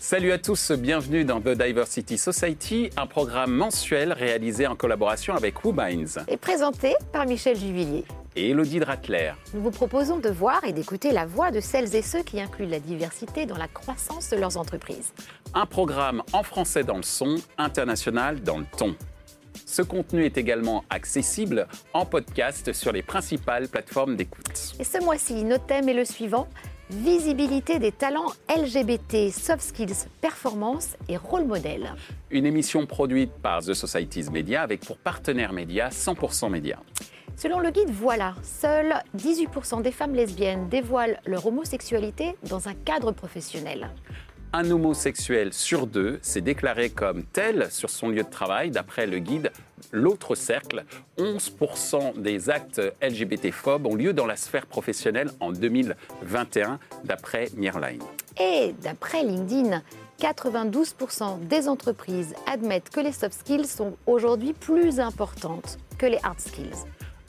Salut à tous, bienvenue dans The Diversity Society, un programme mensuel réalisé en collaboration avec WooBinds. Et présenté par Michel Juvillier. Et Elodie Dratler. Nous vous proposons de voir et d'écouter la voix de celles et ceux qui incluent la diversité dans la croissance de leurs entreprises. Un programme en français dans le son, international dans le ton. Ce contenu est également accessible en podcast sur les principales plateformes d'écoute. Et ce mois-ci, notre thème est le suivant Visibilité des talents LGBT, soft skills, performance et rôle modèle. Une émission produite par The Society's Media avec pour partenaire média 100% Média. Selon le guide Voilà, seuls 18% des femmes lesbiennes dévoilent leur homosexualité dans un cadre professionnel un homosexuel sur deux s'est déclaré comme tel sur son lieu de travail, d'après le guide L'autre cercle. 11% des actes LGBT-phobes ont lieu dans la sphère professionnelle en 2021, d'après Mirline. Et d'après LinkedIn, 92% des entreprises admettent que les soft skills sont aujourd'hui plus importantes que les hard skills.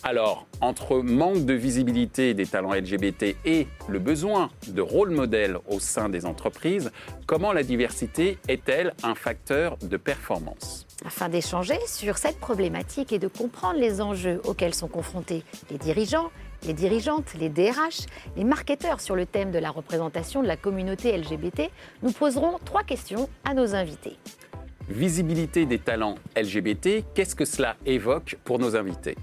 Alors, entre manque de visibilité des talents LGBT et le besoin de rôle modèle au sein des entreprises, comment la diversité est-elle un facteur de performance? Afin d'échanger sur cette problématique et de comprendre les enjeux auxquels sont confrontés les dirigeants, les dirigeantes, les DRH, les marketeurs sur le thème de la représentation de la communauté LGBT, nous poserons trois questions à nos invités. Visibilité des talents LGBT, qu'est-ce que cela évoque pour nos invités?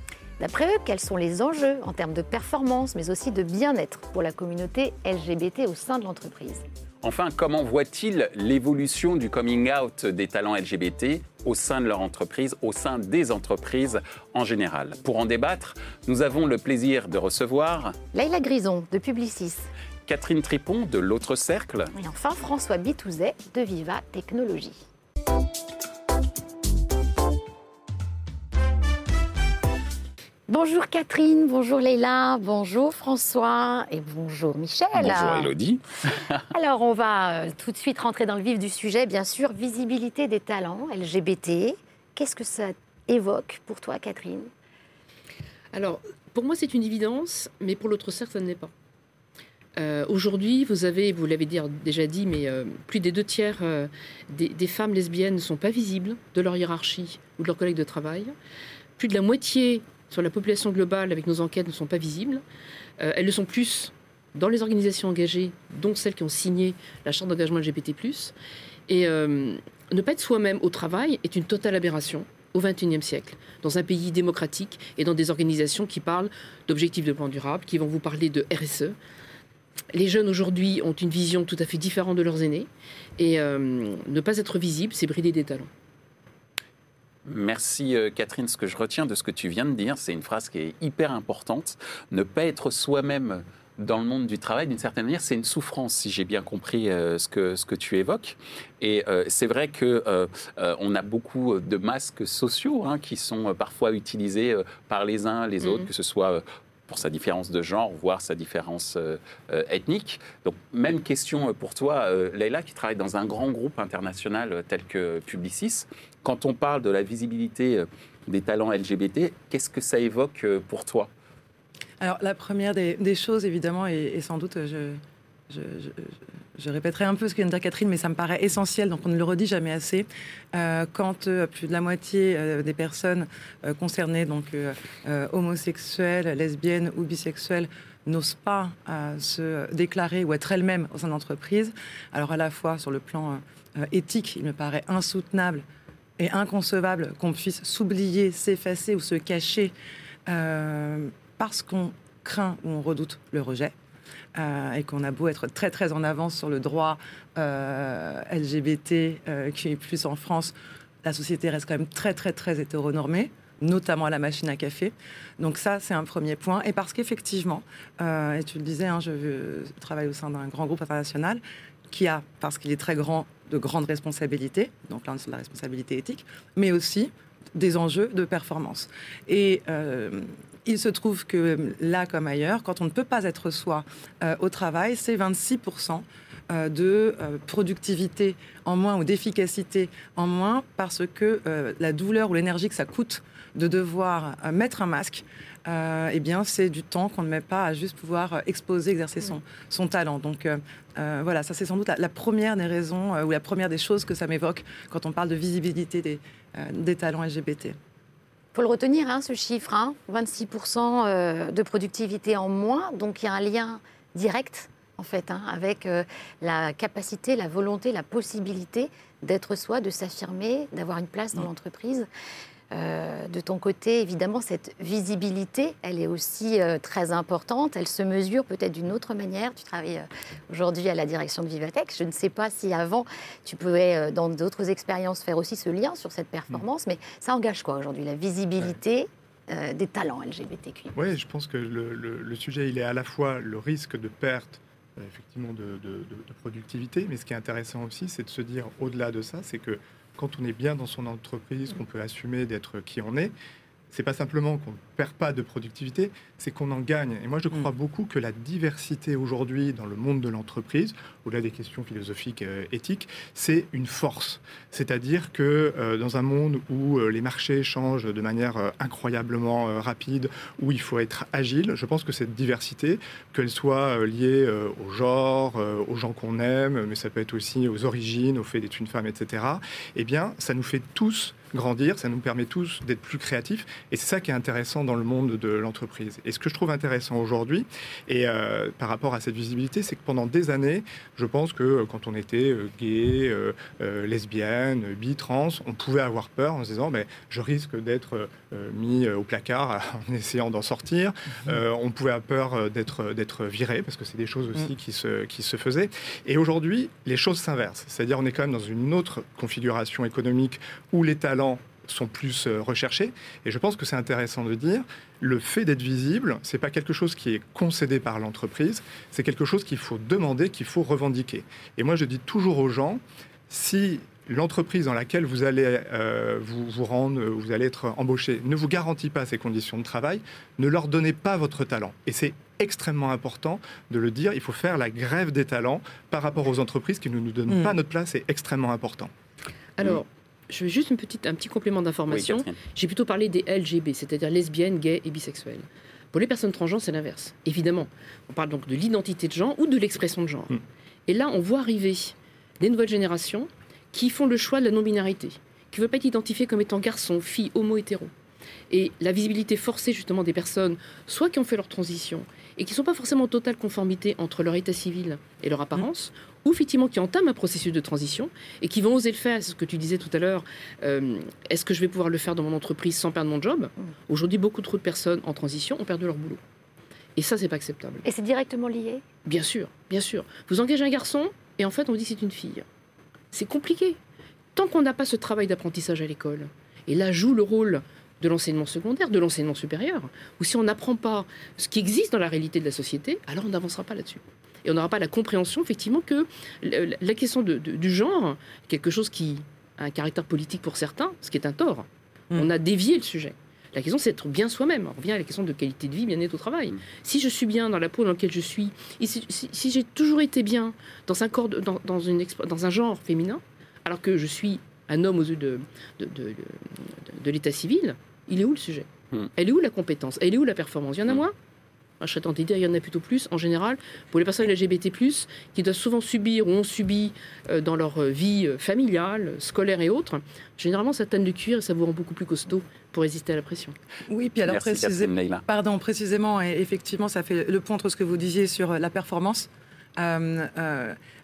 D'après eux, quels sont les enjeux en termes de performance, mais aussi de bien-être pour la communauté LGBT au sein de l'entreprise? Enfin, comment voient-ils l'évolution du coming out des talents LGBT au sein de leur entreprise, au sein des entreprises en général? Pour en débattre, nous avons le plaisir de recevoir Leïla Grison de Publicis, Catherine Tripon de l'autre cercle. Et enfin François Bitouzet de Viva Technologies. Bonjour Catherine, bonjour Leïla, bonjour François et bonjour Michel. Bonjour Elodie. Alors on va euh, tout de suite rentrer dans le vif du sujet, bien sûr, visibilité des talents LGBT. Qu'est-ce que ça évoque pour toi Catherine? Alors pour moi c'est une évidence, mais pour l'autre cercle ça ne l'est pas. Euh, aujourd'hui, vous avez, vous l'avez déjà dit, mais euh, plus des deux tiers des, des, femmes lesbiennes ne sont pas visibles de leur hiérarchie ou de leurs collègues de travail. Plus de la moitié sur la population globale avec nos enquêtes ne sont pas visibles. Euh, elles le sont plus dans les organisations engagées, dont celles qui ont signé la charte d'engagement LGBT+. Et euh, ne pas être soi-même au travail est une totale aberration au XXIe siècle, dans un pays démocratique et dans des organisations qui parlent d'objectifs de plan durable, qui vont vous parler de RSE. Les jeunes aujourd'hui ont une vision tout à fait différente de leurs aînés, et euh, ne pas être visible, c'est brider des talents. Merci euh, Catherine. Ce que je retiens de ce que tu viens de dire, c'est une phrase qui est hyper importante. Ne pas être soi-même dans le monde du travail, d'une certaine manière, c'est une souffrance, si j'ai bien compris euh, ce, que, ce que tu évoques. Et euh, c'est vrai que on a beaucoup de masques sociaux hein, qui sont parfois utilisés par les uns les autres, mmh. que ce soit sa différence de genre, voire sa différence euh, euh, ethnique. Donc, même question euh, pour toi, Leïla, qui travaille dans un grand groupe international tel que Publicis. Quand on parle de la visibilité des talents LGBT, qu'est-ce que ça évoque pour toi? Alors, la première des, choses, évidemment, et, sans doute, je, répéterai un peu ce que vient de dire Catherine, mais ça me paraît essentiel, donc on ne le redit jamais assez. Euh, quand euh, plus de la moitié euh, des personnes concernées, donc homosexuelles, lesbiennes ou bisexuelles, n'osent pas se déclarer ou être elles-mêmes au sein de l'entreprise, alors à la fois sur le plan éthique, il me paraît insoutenable et inconcevable qu'on puisse s'oublier, s'effacer ou se cacher parce qu'on craint ou on redoute le rejet. Euh, et qu'on a beau être très très en avance sur le droit euh, LGBT euh, qui est plus en France, la société reste quand même très très très hétéronormée notamment à la machine à café. Donc ça, c'est un premier point. Et parce qu'effectivement, et tu le disais, hein, je, travaille au sein d'un grand groupe international qui a, parce qu'il est très grand, de grandes responsabilités, donc là on est sur la responsabilité éthique, mais aussi des enjeux de performance. Et il se trouve que là comme ailleurs, quand on ne peut pas être soi euh, au travail, c'est 26% de productivité en moins ou d'efficacité en moins parce que la douleur ou l'énergie que ça coûte de devoir mettre un masque, euh, eh bien, c'est du temps qu'on ne met pas à juste pouvoir euh, exposer, exercer son, talent. Donc, euh, voilà, ça c'est sans doute la, première des raisons ou la première des choses que ça m'évoque quand on parle de visibilité des talents LGBT. Il faut le retenir, hein, ce chiffre, 26% hein. de productivité en moins, donc il y a un lien direct en fait, hein, avec la capacité, la volonté, la possibilité d'être soi, de s'affirmer, d'avoir une place dans l'entreprise. Euh, de ton côté, évidemment, cette visibilité, elle est aussi euh, très importante. Elle se mesure peut-être d'une autre manière. Tu travailles euh, aujourd'hui à la direction de Vivatech. Je ne sais pas si avant, tu pouvais, dans d'autres expériences, faire aussi ce lien sur cette performance. Mais ça engage quoi aujourd'hui La visibilité des talents LGBTQ Oui, je pense que le, sujet, il est à la fois le risque de perte effectivement de, de productivité, mais ce qui est intéressant aussi, c'est de se dire, au-delà de ça, c'est que quand on est bien dans son entreprise, qu'on peut assumer d'être qui on est, c'est pas simplement qu'on perd pas de productivité, c'est qu'on en gagne. Et moi, je crois mm. beaucoup que la diversité aujourd'hui dans le monde de l'entreprise, au-delà des questions philosophiques, euh, éthiques, c'est une force. C'est-à-dire que euh, dans un monde où euh, les marchés changent de manière incroyablement rapide, où il faut être agile, je pense que cette diversité, qu'elle soit liée au genre, aux gens qu'on aime, mais ça peut être aussi aux origines, au fait d'être une femme, etc., eh bien, ça nous fait tous grandir, ça nous permet tous d'être plus créatifs. Et c'est ça qui est intéressant dans le monde de l'entreprise. Et ce que je trouve intéressant aujourd'hui, et euh, par rapport à cette visibilité, c'est que pendant des années, je pense que euh, quand on était euh, gay, lesbienne, bi, trans, on pouvait avoir peur en se disant, mais je risque d'être mis au placard en essayant d'en sortir. Mhm. on pouvait avoir peur d'être d'être viré parce que c'est des choses aussi mm. qui se qui se faisaient. Et aujourd'hui, les choses s'inversent. C'est-à-dire, on est quand même dans une autre configuration économique où les talents sont plus euh, recherchés. Et je pense que c'est intéressant de dire, le fait d'être visible, c'est pas quelque chose qui est concédé par l'entreprise, c'est quelque chose qu'il faut demander, qu'il faut revendiquer. Et moi, je dis toujours aux gens, si l'entreprise dans laquelle vous allez euh, vous, vous, rendre, vous allez être embauché, ne vous garantit pas ces conditions de travail, ne leur donnez pas votre talent. Et c'est extrêmement important de le dire. Il faut faire la grève des talents par rapport aux entreprises qui ne nous donnent mmh. pas notre place. C'est extrêmement important. Alors, je veux juste une petite, un petit complément d'information. J'ai plutôt parlé des LGB, c'est-à-dire lesbiennes, gays et bisexuels. Pour les personnes transgenres, c'est l'inverse. Évidemment, on parle donc de l'identité de genre ou de l'expression de genre. Hmm. Et là, on voit arriver des nouvelles générations qui font le choix de la non-binarité, qui ne veulent pas être identifiées comme étant garçons, filles, homo, hétéro. Et la visibilité forcée justement des personnes, soit qui ont fait leur transition et qui ne sont pas forcément en totale conformité entre leur état civil et leur apparence, ou effectivement qui entament un processus de transition et qui vont oser le faire. C'est ce que tu disais tout à l'heure. Euh, est-ce que je vais pouvoir le faire dans mon entreprise sans perdre mon job? Aujourd'hui, beaucoup trop de personnes en transition ont perdu leur boulot. Et ça, c'est pas acceptable. Et c'est directement lié? Bien sûr, bien sûr. Vous engagez un garçon et en fait, on vous dit c'est une fille. C'est compliqué. Tant qu'on n'a pas ce travail d'apprentissage à l'école, et là joue le rôle de l'enseignement secondaire, de l'enseignement supérieur, ou si on n'apprend pas ce qui existe dans la réalité de la société, alors on n'avancera pas là-dessus et on n'aura pas la compréhension, effectivement, que la question du genre, quelque chose qui a un caractère politique pour certains, ce qui est un tort. Mm. On a dévié le sujet. La question, c'est d'être bien soi-même. On revient à la question de qualité de vie, bien-être au travail. Mm. Si je suis bien dans la peau dans laquelle je suis, si, j'ai toujours été bien dans un, corps dans, une, dans un genre féminin, alors que je suis un homme aux yeux de, de, de, l'état civil, il est où le sujet? Mm. Elle est où la compétence? Elle est où la performance? Il y en a moins? Je serais tenté de dire il y en a plutôt plus en général. Pour les personnes LGBT, qui doivent souvent subir ou ont subi euh, dans leur euh, vie euh, familiale, scolaire et autres, généralement ça tanne de cuir et ça vous rend beaucoup plus costaud pour résister à la pression. Oui, puis alors précisément, pardon, précisément, et effectivement, ça fait le point entre ce que vous disiez sur la performance.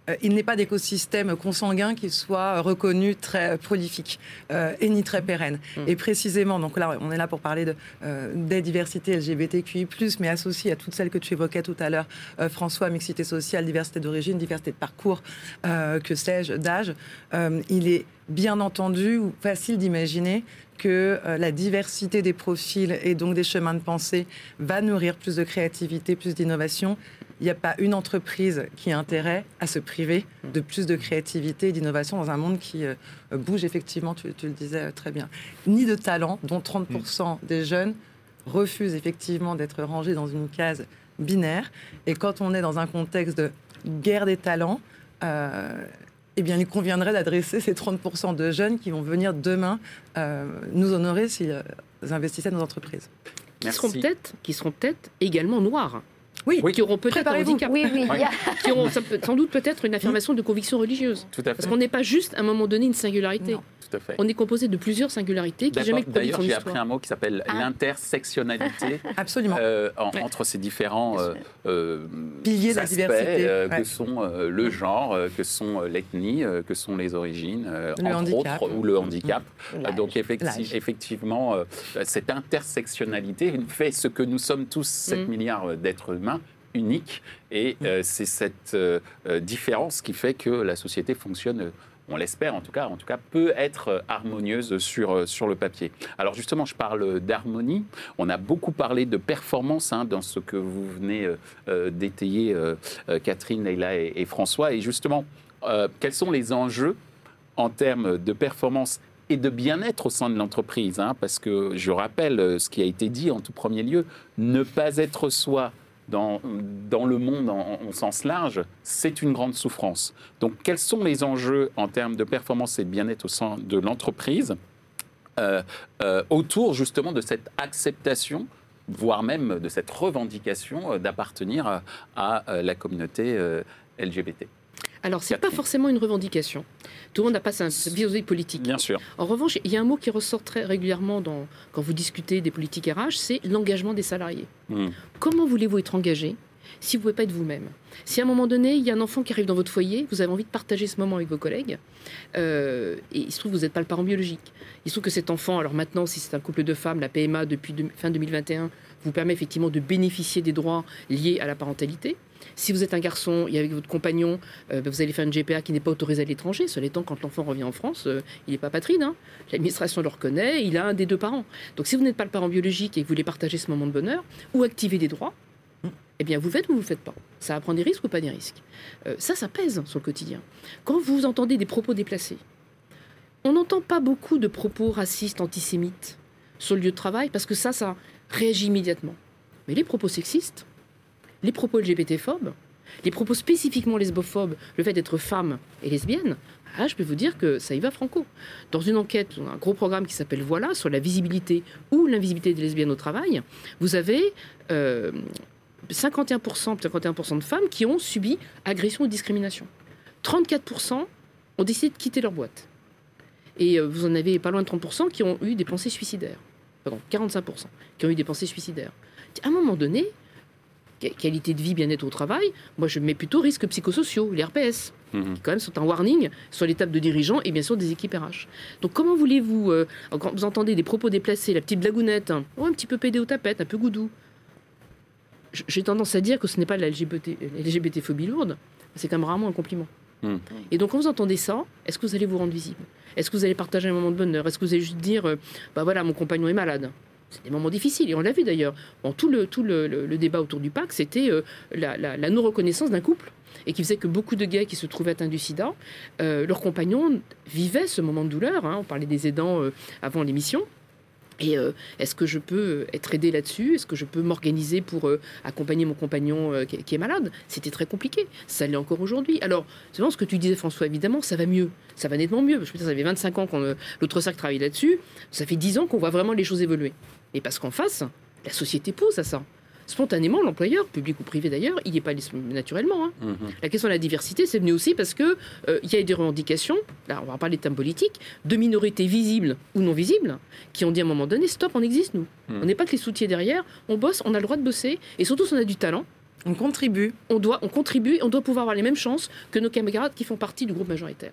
Euh, il n'est pas d'écosystème consanguin qui soit reconnu très prolifique euh, et ni très pérenne. Mm. Et précisément, donc là, on est là pour parler de, euh, des diversités LGBTQI+, mais associées à toutes celles que tu évoquais tout à l'heure, François, mixité sociale, diversité d'origine, diversité de parcours, que sais-je, d'âge. il est bien entendu facile d'imaginer que la diversité des profils et donc des chemins de pensée va nourrir plus de créativité, plus d'innovation, il n'y a pas une entreprise qui a intérêt à se priver de plus de créativité et d'innovation dans un monde qui euh, bouge effectivement, tu, le disais euh, très bien, ni de talent, dont 30% des jeunes refusent effectivement d'être rangés dans une case binaire. Et quand on est dans un contexte de guerre des talents, eh bien, il conviendrait d'adresser ces 30% de jeunes qui vont venir demain nous honorer s'ils investissaient dans nos entreprises. Qui seront peut-être, qui seront peut-être également noirs. Oui, qui auront peut-être un handicap. Oui, oui. qui auront sans doute peut-être une affirmation de conviction religieuse. Tout à fait. Parce qu'on n'est pas juste à un moment donné une singularité. On est composé de piliers de singularité qui jamais D'ailleurs, j'ai appris un mot qui s'appelle ah. l'intersectionnalité. Absolument. Euh, entre ces différents euh, euh, piliers de la diversité, que sont le genre, que sont l'ethnie, que sont les origines, entre autres, ou le handicap. Donc effectivement, cette intersectionnalité fait ce que nous sommes tous 7 mm. milliards d'êtres humains uniques. Et c'est cette différence qui fait que la société fonctionne on l'espère en tout cas, en tout cas, peut être euh, harmonieuse sur, euh, sur le papier. Alors justement, je parle d'harmonie. On a beaucoup parlé de performance hein, dans ce que vous venez euh, d'étayer, Catherine, Leila et, François. Et justement, quels sont les enjeux en termes de performance et de bien-être au sein de l'entreprise hein, Parce que je rappelle ce qui a été dit en tout premier lieu, ne pas être soi dans, le monde en, sens large, c'est une grande souffrance. Donc quels sont les enjeux en termes de performance et de bien-être au sein de l'entreprise euh, euh, autour justement de cette acceptation voire même de cette revendication euh, d'appartenir à, la communauté LGBT alors, ce n'est pas forcément une revendication. Tout le monde n'a pas sa vision politique. Bien sûr. En revanche, il y a un mot qui ressort très régulièrement dans, quand vous discutez des politiques RH, c'est l'engagement des salariés. Hmm. Comment voulez-vous être engagé si vous ne pouvez pas être vous-même? Si à un moment donné, il y a un enfant qui arrive dans votre foyer, vous avez envie de partager ce moment avec vos collègues, euh, et il se trouve que vous n'êtes pas le parent biologique. Il se trouve que cet enfant, alors maintenant, si c'est un couple de femmes, la PMA depuis fin 2021 vous permet effectivement de bénéficier des droits liés à la parentalité. Si vous êtes un garçon et avec votre compagnon, euh, ben, vous allez faire une GPA qui n'est pas autorisée à l'étranger. Cela étant, quand l'enfant revient en France, euh, il n'est pas patrine. Hein. L'administration le reconnaît, il a un des deux parents. Donc si vous n'êtes pas le parent biologique et que vous voulez partager ce moment de bonheur ou activer des droits, eh bien, vous faites ou vous ne faites pas. Ça va des risques ou pas des risques. Euh, ça, ça pèse sur le quotidien. Quand vous entendez des propos déplacés, on n'entend pas beaucoup de propos racistes, antisémites sur le lieu de travail parce que ça, ça réagit immédiatement. Mais les propos sexistes, les propos LGBT-phobes, les propos spécifiquement lesbophobes, le fait d'être femme et lesbienne, ah, je peux vous dire que ça y va franco. Dans une enquête, un gros programme qui s'appelle Voilà, sur la visibilité ou l'invisibilité des lesbiennes au travail, vous avez 51%, euh, 51% de femmes qui ont subi agression ou discrimination. 34% ont décidé de quitter leur boîte. Et euh, vous en avez pas loin de 30% qui ont eu des pensées suicidaires. Pardon, 45% qui ont eu des pensées suicidaires. À un moment donné, qualité de vie, bien-être au travail, moi je mets plutôt risques psychosociaux, les RPS, mhm. qui quand même sont un warning sur l'étape de dirigeants et bien sûr des équipes RH. Donc comment voulez-vous, euh, quand vous entendez des propos déplacés, la petite blagounette, hein, oh, un petit peu pédé aux tapettes, un peu goudou, j'ai tendance à dire que ce n'est pas la LGBT, phobie lourde, c'est quand même rarement un compliment. Mhm. Et donc quand vous entendez ça, est-ce que vous allez vous rendre visible? Est-ce que vous allez partager un moment de bonheur? Est-ce que vous allez juste dire, euh, bah voilà, mon compagnon est malade? C'est des moments difficiles, et on l'a vu d'ailleurs. tout le, tout le, débat autour du pacte, c'était euh, la, non-reconnaissance d'un couple, et qui faisait que beaucoup de gays qui se trouvaient atteints du sida, euh, leurs compagnons vivaient ce moment de douleur. Hein. on parlait des aidants euh, avant l'émission. Et est-ce que je peux être aidé là-dessus? Est-ce que je peux m'organiser pour accompagner mon compagnon qui, est malade? C'était très compliqué. Ça l'est encore aujourd'hui. Alors, c'est ce que tu disais, François, évidemment, ça va mieux. Ça va nettement mieux. Veux dire, ça fait 25 ans qu'on l'autre cercle travaille là-dessus. Ça fait 10 ans qu'on voit vraiment les choses évoluer. Et parce qu'en face, la société pousse à ça. Spontanément, l'employeur, public ou privé d'ailleurs, il n'y est pas naturellement. Hein. Mhm. La question de la diversité, c'est venu aussi parce qu'il euh, il y a des revendications, là on va parler de termes politiques, de minorités visibles ou non visibles, qui ont dit à un moment donné, stop, on existe nous. Mhm. On n'est pas que les soutiens derrière, on bosse, on a le droit de bosser, et surtout si on a du talent. On contribue. On doit, on contribue on doit pouvoir avoir les mêmes chances que nos camarades qui font partie du groupe majoritaire.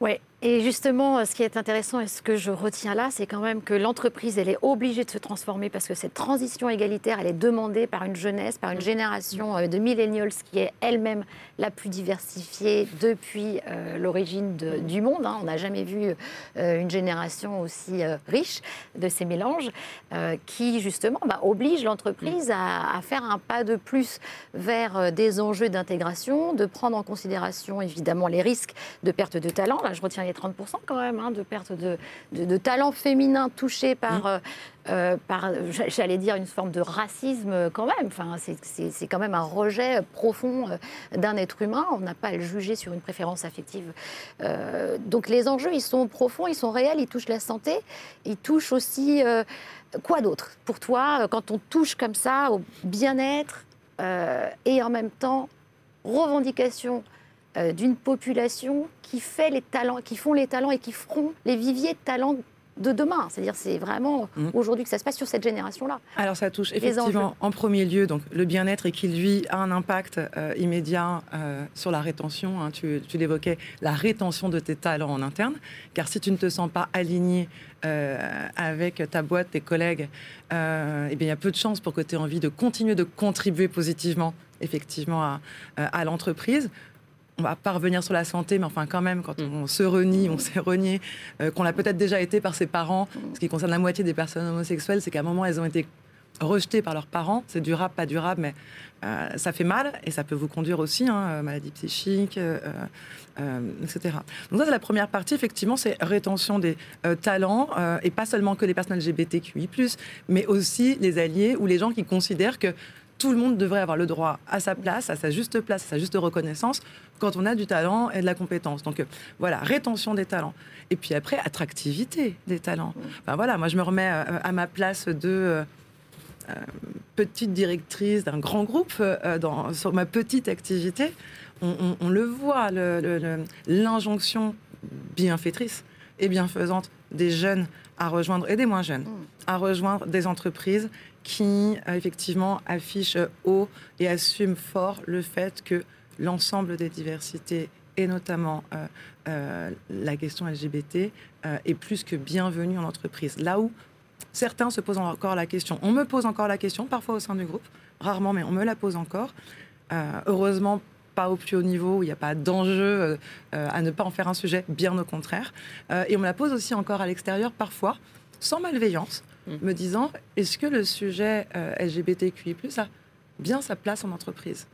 Oui, et justement, ce qui est intéressant et ce que je retiens là, c'est quand même que l'entreprise, elle est obligée de se transformer parce que cette transition égalitaire, elle est demandée par une jeunesse, par une génération euh, de millennials qui est elle-même la plus diversifiée depuis euh, l'origine du monde. Hein. On n'a jamais vu euh, une génération aussi riche de ces mélanges qui, justement, bah, oblige l'entreprise à, à, faire un pas de plus vers des enjeux d'intégration, de prendre en considération évidemment les risques de perte de talent. Là, je retiens les 30% quand même hein, de perte de, de, talent féminin touché par, mmh. euh, euh, par j'allais dire, une forme de racisme quand même. Enfin, c'est quand même un rejet profond d'un être humain. On n'a pas à le juger sur une préférence affective. donc les enjeux, ils sont profonds, ils sont réels, ils touchent la santé, ils touchent aussi... quoi d'autre pour toi quand on touche comme ça au bien-être et en même temps revendication euh, d'une population qui fait les talents, qui font les talents et qui feront les viviers de talents de demain. C'est-à-dire, c'est vraiment mmh. aujourd'hui que ça se passe sur cette génération-là. Alors, ça touche effectivement en premier lieu donc le bien-être et qui lui a un impact euh, immédiat euh, sur la rétention. Hein. tu, l'évoquais, la rétention de tes talents en interne, car si tu ne te sens pas aligné avec ta boîte, tes collègues, eh bien, il y a peu de chances pour que tu aies envie de continuer de contribuer positivement, effectivement, à, à l'entreprise on va pas revenir sur la santé, mais enfin quand même, quand mm. on se renie, on s'est renié, euh, qu'on l'a peut-être déjà été par ses parents. Ce qui concerne la moitié des personnes homosexuelles, c'est qu'à un moment, elles ont été rejetées par leurs parents. C'est durable, pas durable, mais euh, ça fait mal et ça peut vous conduire aussi, hein, euh, maladie psychique, etc. Donc ça, c'est la première partie, effectivement, c'est rétention des talents, et pas seulement que les personnes LGBTQI+, mais aussi les alliés ou les gens qui considèrent que tout le monde devrait avoir le droit à sa place, à sa juste place, à sa juste reconnaissance quand on a du talent et de la compétence. Donc euh, voilà, rétention des talents. Et puis après, attractivité des talents. Enfin, voilà, moi je me remets euh, à, ma place de euh, petite directrice d'un grand groupe dans, sur ma petite activité. On, le voit, l'injonction bienfaitrice et bienfaisante des jeunes à rejoindre, et des moins jeunes, mm. à rejoindre des entreprises qui, effectivement, affichent haut et assument fort le fait que l'ensemble des diversités et notamment euh, euh, la question LGBT euh, est plus que bienvenue en entreprise. Là où certains se posent encore la question, on me pose encore la question, parfois au sein du groupe, rarement, mais on me la pose encore. heureusement, pas au plus haut niveau, où il n'y a pas d'enjeu à ne pas en faire un sujet, bien au contraire. et on me la pose aussi encore à l'extérieur, parfois, sans malveillance, mmh. me disant, est-ce que le sujet LGBTQI ⁇ a bien sa place en entreprise?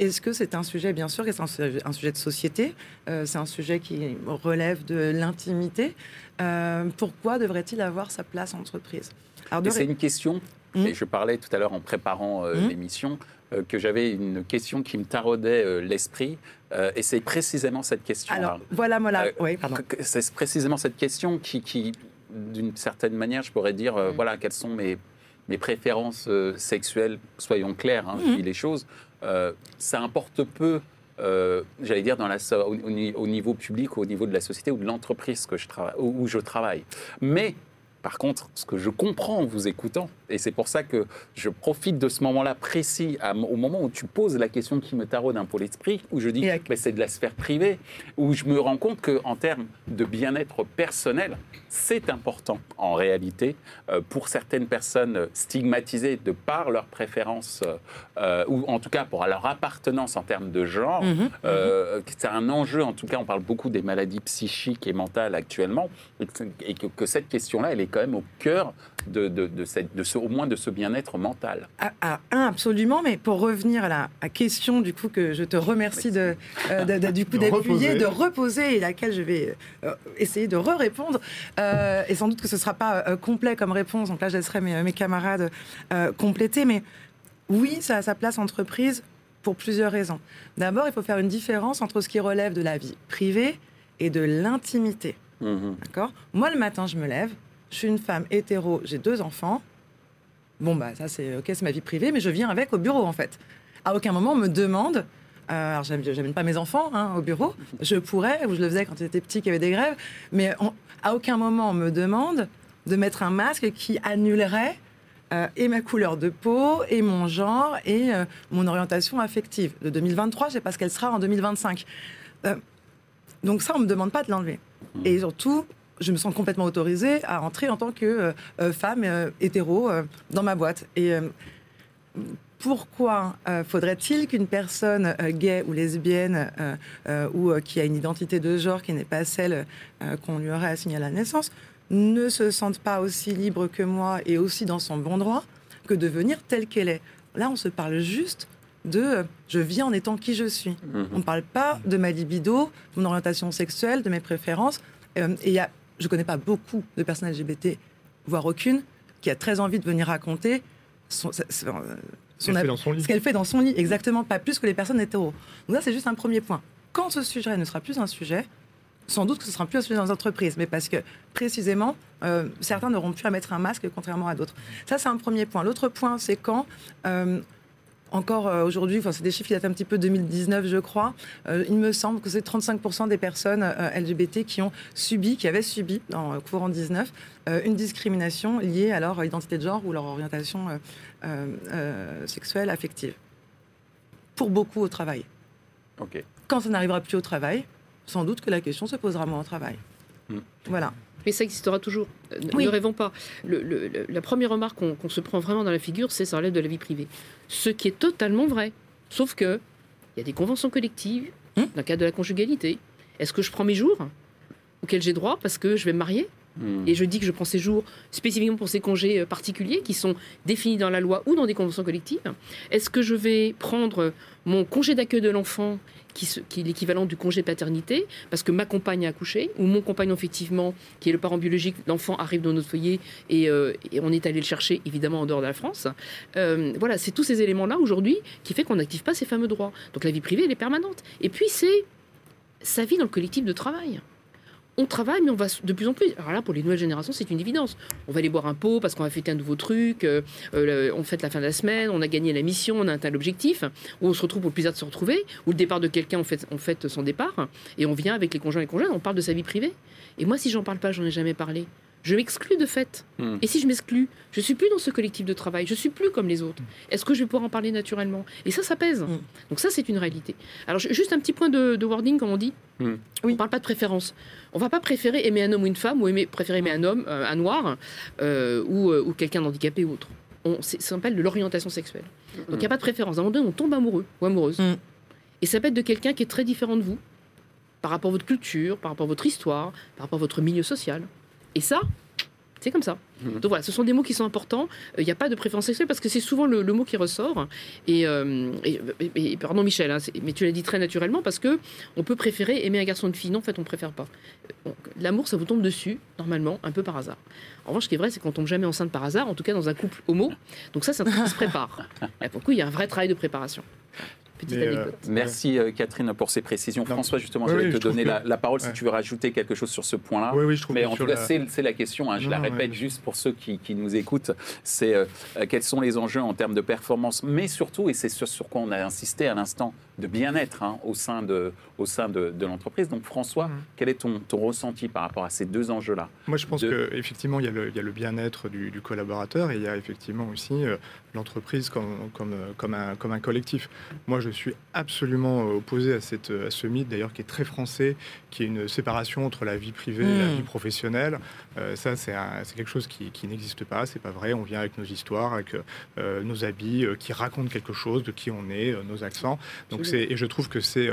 Est-ce que c'est un sujet, bien sûr, c'est un, sujet de société, euh, c'est un sujet qui relève de l'intimité. Euh, pourquoi devrait-il avoir sa place en entreprise? C'est une question, hmm et je parlais tout à l'heure en préparant euh, hmm l'émission, que j'avais une question qui me taraudait l'esprit, et c'est précisément cette question. Alors, voilà, voilà. oui, pardon. C'est précisément cette question qui, d'une certaine manière, je pourrais dire, hmm. voilà, quelles sont mes, mes préférences sexuelles, soyons clairs, hein, les choses. Euh, ça importe peu euh, j'allais dire, dans la, au, au, niveau public, au niveau de la société ou de l'entreprise travaille, où, je travaille. Mais par contre, ce que je comprends en vous écoutant, et c'est pour ça que je profite de ce moment-là précis, au moment où tu poses la question qui me taraude un peu l'esprit, où je dis, mais c'est de la sphère privée, où je me rends compte qu'en termes de bien-être personnel, c'est important en réalité euh, pour certaines personnes stigmatisées de par leur préférence, euh, ou en tout cas pour leur appartenance en termes de genre. Euh, c'est un enjeu, en tout cas, on parle beaucoup des maladies psychiques et mentales actuellement, et que, que cette question-là, elle est quand même au cœur de, de, cette, de ce, au moins de ce bien-être mental. Ah, ah absolument, mais pour revenir à la question du coup que je te remercie de, euh, du coup d'appuyer, de reposer et laquelle je vais euh, essayer de re-répondre. Euh, et sans doute que ce ne sera pas complet comme réponse, donc là je laisserai mes, mes camarades compléter, mais oui, ça a sa place entreprise pour plusieurs raisons. D'abord, il faut faire une différence entre ce qui relève de la vie privée et de l'intimité. Mmh D'accord? Moi, le matin, je me lève, je suis une femme hétéro, j'ai deux enfants. Bon, bah, ça, c'est OK, c'est ma vie privée, mais je viens avec au bureau, en fait. À aucun moment, on me demande. Euh, alors, j'amène pas mes enfants hein, au bureau. Je pourrais, ou je le faisais quand j'étais petit, qu'il y avait des grèves. Mais à aucun moment, on me demande de mettre un masque qui annulerait euh, et ma couleur de peau, et mon genre, et euh, mon orientation affective. De 2023, je sais pas ce qu'elle sera en 2025. donc ça, on me demande pas de l'enlever. Et surtout, je me sens complètement autorisée à entrer en tant que euh, euh, femme euh, hétéro dans ma boîte. Et pourquoi faudrait-il qu'une personne gay ou lesbienne ou qui a une identité de genre qui n'est pas celle qu'on lui aurait assignée à la naissance ne se sente pas aussi libre que moi et aussi dans son bon droit que de venir telle qu'elle est? Là, on se parle juste de je vis en étant qui je suis. Mhm. On ne parle pas de ma libido, de mon orientation sexuelle, de mes préférences. Euh, et il y a, je ne connais pas beaucoup de personnes LGBT, voire aucune, qui a très envie de venir raconter son, son, son, ce qu'elle fait dans son lit, exactement, pas plus que les personnes hétéros. Donc ça, c'est juste un premier point. Quand ce sujet ne sera plus un sujet, sans doute que ce sera plus un sujet dans les entreprises, mais parce que précisément, euh, certains n'auront plus à mettre un masque, contrairement à d'autres. Ça, c'est un premier point. L'autre point, c'est quand euh, encore euh, aujourd'hui, enfin, c'est des chiffres qui datent un petit peu 2019, je crois. Euh, il me semble que c'est 35% des personnes euh, LGBT qui ont subi, qui avaient subi dans courant 19, une discrimination liée à leur identité de genre ou leur orientation sexuelle, affective. Pour beaucoup au travail. Quand ça n'arrivera plus au travail, sans doute que la question se posera moins au travail. Hmm. Voilà. Mais ça existera toujours. Ne rêvons pas. la première remarque qu'on se prend vraiment dans la figure, c'est ça relève de la vie privée. Ce qui est totalement vrai. Sauf que il y a des conventions collectives hmm dans le cadre de la conjugalité. Est-ce que je prends mes jours auxquels j'ai droit parce que je vais me marier? Hmm. Et je dis que je prends ces jours spécifiquement pour ces congés euh, particuliers qui sont définis dans la loi ou dans des conventions collectives. Est-ce que je vais prendre mon congé d'accueil de l'enfant qui, est l'équivalent du congé paternité, parce que ma compagne a accouché, ou mon compagnon, effectivement, qui est le parent biologique, l'enfant arrive dans notre foyer et, euh, on est allé le chercher, évidemment, en dehors de la France. Euh, voilà, c'est tous ces éléments-là, aujourd'hui, qui fait qu'on n'active pas ces fameux droits. Donc la vie privée, elle est permanente. Et puis, c'est sa vie dans le collectif de travail on travaille, mais on va de plus en plus. Alors là, pour les nouvelles générations, c'est une évidence. On va aller boire un pot parce qu'on va fêter un nouveau truc, euh, euh, on fête la fin de la semaine, on a gagné la mission, on a atteint l'objectif, ou on se retrouve pour le plaisir de se retrouver, ou le départ de quelqu'un, on fête, on fête son départ, et on vient avec les conjoints et les conjoints, on parle de sa vie privée. Et moi, si j'en parle pas, j'en ai jamais parlé je m'exclus de fait. Hmm. Et si je m'exclus, je suis plus dans ce collectif de travail, je suis plus comme les autres. Est-ce que je vais pouvoir en parler naturellement? Et ça, ça pèse. Hmm. Donc ça, c'est une réalité. Alors juste un petit point de, wording, comme on dit. Hmm. Oui. On parle pas de préférence. On va pas préférer aimer un homme ou une femme, ou aimer, préférer aimer un homme, euh, un noir, euh, ou, euh, ou quelqu'un d'handicapé ou autre. On, ça s'appelle de l'orientation sexuelle. Donc il n'y a pas de préférence. À un moment donné, on tombe amoureux ou amoureuse. Et ça peut être de quelqu'un qui est très différent de vous, par rapport à votre culture, par rapport à votre histoire, par rapport à votre milieu social. Et ça, c'est comme ça. Mmh. Donc voilà, ce sont des mots qui sont importants. Il euh, n'y a pas de préférence sexuelle parce que c'est souvent le, mot qui ressort. Et, euh, pardon Michel, hein, mais tu l'as dit très naturellement parce que on peut préférer aimer un garçon ou une fille. Non, en fait, on préfère pas. Euh, l'amour, ça vous tombe dessus normalement, un peu par hasard. En revanche, ce qui est vrai, c'est qu'on tombe jamais enceinte par hasard, en tout cas dans un couple homo. Donc ça, ça se prépare. Et pour le coup, il y a un vrai travail de préparation. Euh, merci euh, Catherine pour ces précisions. François, justement, je vais te donner la, parole si tu veux rajouter quelque chose sur ce point-là. Oui, oui, je trouve Mais en tout cas, c'est la question, hein, je la répète juste pour ceux qui, nous écoutent, c'est euh, quels sont les enjeux en termes de performance, mais surtout, et c'est sur, sur quoi on a insisté à l'instant, de bien-être hein, au sein de, au sein de, l'entreprise. Donc François, mhm. quel est ton, ton, ressenti par rapport à ces deux enjeux-là? Moi, je pense qu'effectivement, il y a le, le bien-être du, collaborateur et il y a effectivement aussi l'entreprise comme, comme, comme, un, comme un collectif. Moi, je suis absolument opposé à, cette, à ce mythe, d'ailleurs, qui est très français, qui est une séparation entre la vie privée et la hmm. vie professionnelle. Euh, ça, c'est quelque chose qui, qui n'existe pas, c'est pas vrai. On vient avec nos histoires, avec euh, nos habits, euh, qui racontent quelque chose de qui on est, nos accents. Donc c'est, et je trouve que c'est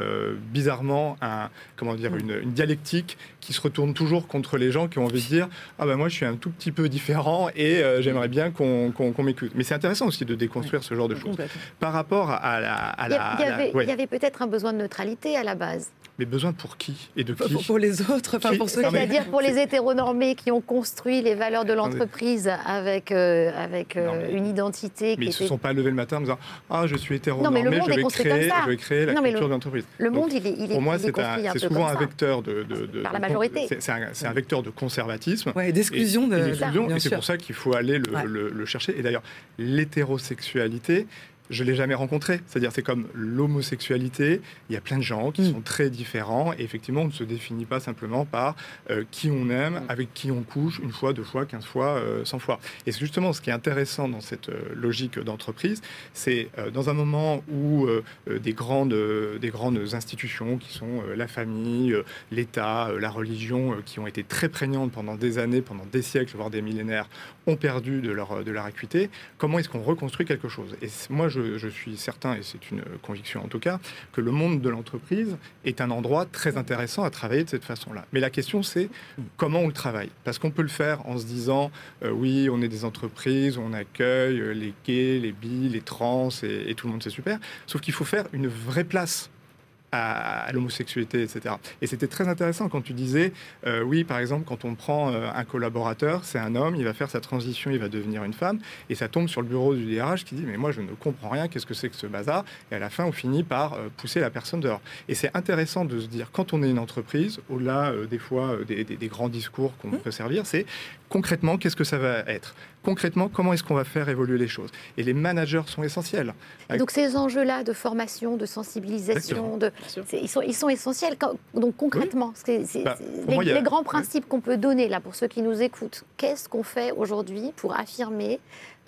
bizarrement un, comment dire, une, une, dialectique qui se retourne toujours contre les gens qui ont envie de dire Ah ben moi, je suis un tout petit peu différent et j'aimerais bien qu'on m'écoute. Mais c'est intéressant aussi de déconstruire ce genre de choses. Par rapport à la. À la il y avait, il y avait peut-être un besoin de neutralité à la base. Mais besoin pour qui et de qui pour, les autres, enfin pour ceux. C'est-à-dire pour les hétéronormés qui ont construit les valeurs de l'entreprise avec euh, avec euh, une identité. Mais ils ne se sont pas levés le matin en disant ah je suis hétéronormé, non, mais le monde je, vais créer, je vais créer la culture de l'entreprise. Le monde il est, il est pour moi c'est souvent un vecteur de, de, par la majorité. C'est un, un, vecteur de conservatisme. Ouais, d'exclusion de. Et, c'est pour ça qu'il faut aller le, le chercher. Et d'ailleurs l'hétérosexualité je l'ai jamais rencontré. C'est-à-dire, c'est comme l'homosexualité. Il y a plein de gens qui mm. sont très différents. Et effectivement, on ne se définit pas simplement par euh, qui on aime, mm. avec qui on couche, une fois, deux fois, quinze fois, euh, cent fois. Et c'est justement ce qui est intéressant dans cette euh, logique d'entreprise. C'est dans un moment où des, grandes, des grandes institutions qui sont la famille, l'État, la religion, qui ont été très prégnantes pendant des années, pendant des siècles, voire des millénaires, ont perdu de leur, de leur acuité, comment est-ce qu'on reconstruit quelque chose? Et moi, je je, suis certain, et c'est une conviction en tout cas, que le monde de l'entreprise est un endroit très intéressant à travailler de cette façon-là. Mais la question, c'est comment on le travaille Parce qu'on peut le faire en se disant, euh, oui, on est des entreprises, on accueille euh, les gays, les bi, les trans, et, tout le monde, c'est super. Sauf qu'il faut faire une vraie place à, l'homosexualité, etc. Et c'était très intéressant quand tu disais, euh, oui, par exemple, quand on prend euh, un collaborateur, c'est un homme, il va faire sa transition, il va devenir une femme, et ça tombe sur le bureau du DRH qui dit, mais moi je ne comprends rien, qu'est-ce que c'est que ce bazar? Et à la fin, on finit par euh, pousser la personne dehors. Et c'est intéressant de se dire, quand on est une entreprise, au-delà des fois des, des, grands discours qu'on mmh. peut servir, c'est concrètement, qu'est-ce que ça va être? Concrètement, comment est-ce qu'on va faire évoluer les choses? Et les managers sont essentiels. donc ces enjeux-là de formation, de sensibilisation, de, ils, sont, ils sont essentiels. Donc concrètement, c'est, bah, les, grands principes qu'on peut donner là pour ceux qui nous écoutent, qu'est-ce qu'on fait aujourd'hui pour affirmer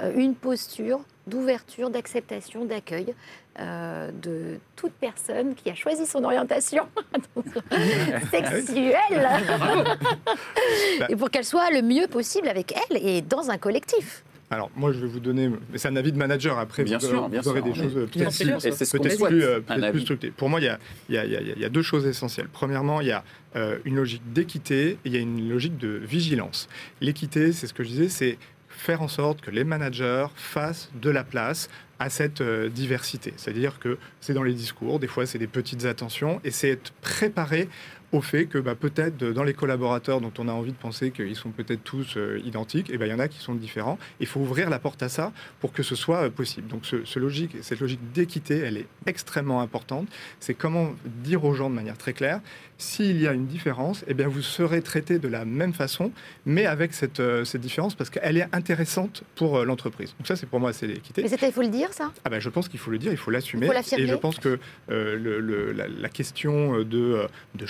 euh, une posture d'ouverture, d'acceptation, d'accueil euh, de toute personne qui a choisi son orientation sexuelle et pour qu'elle soit le mieux possible avec elle et dans un collectif. Alors, moi, je vais vous donner. C'est un avis de manager. Après, bien vous, sûr, vous aurez des choses peut-être plus, euh, plus, structurées. Pour moi, il y, a, il, y a, il y, a, deux choses essentielles. Premièrement, il y a euh, une logique d'équité et il y a une logique de vigilance. L'équité, c'est ce que je disais, c'est faire en sorte que les managers fassent de la place à cette euh, diversité. C'est-à-dire que c'est dans les discours, des fois c'est des petites attentions, et c'est être préparé au fait que bah, peut-être dans les collaborateurs dont on a envie de penser qu'ils sont peut-être tous euh, identiques, et eh ben, il y en a qui sont différents. Il faut ouvrir la porte à ça pour que ce soit euh, possible. Donc ce, logique, cette logique d'équité, elle est extrêmement importante. C'est comment dire aux gens de manière très claire, s'il y a une différence, et eh bien, vous serez traité de la même façon, mais avec cette, euh, cette différence parce qu'elle est intéressante pour l'entreprise. Donc ça, c'est pour moi, c'est l'équité. Mais il faut le dire, ça? Ah ben, Je pense qu'il faut le dire, il faut l'assumer. Et je pense que le, la, question de, de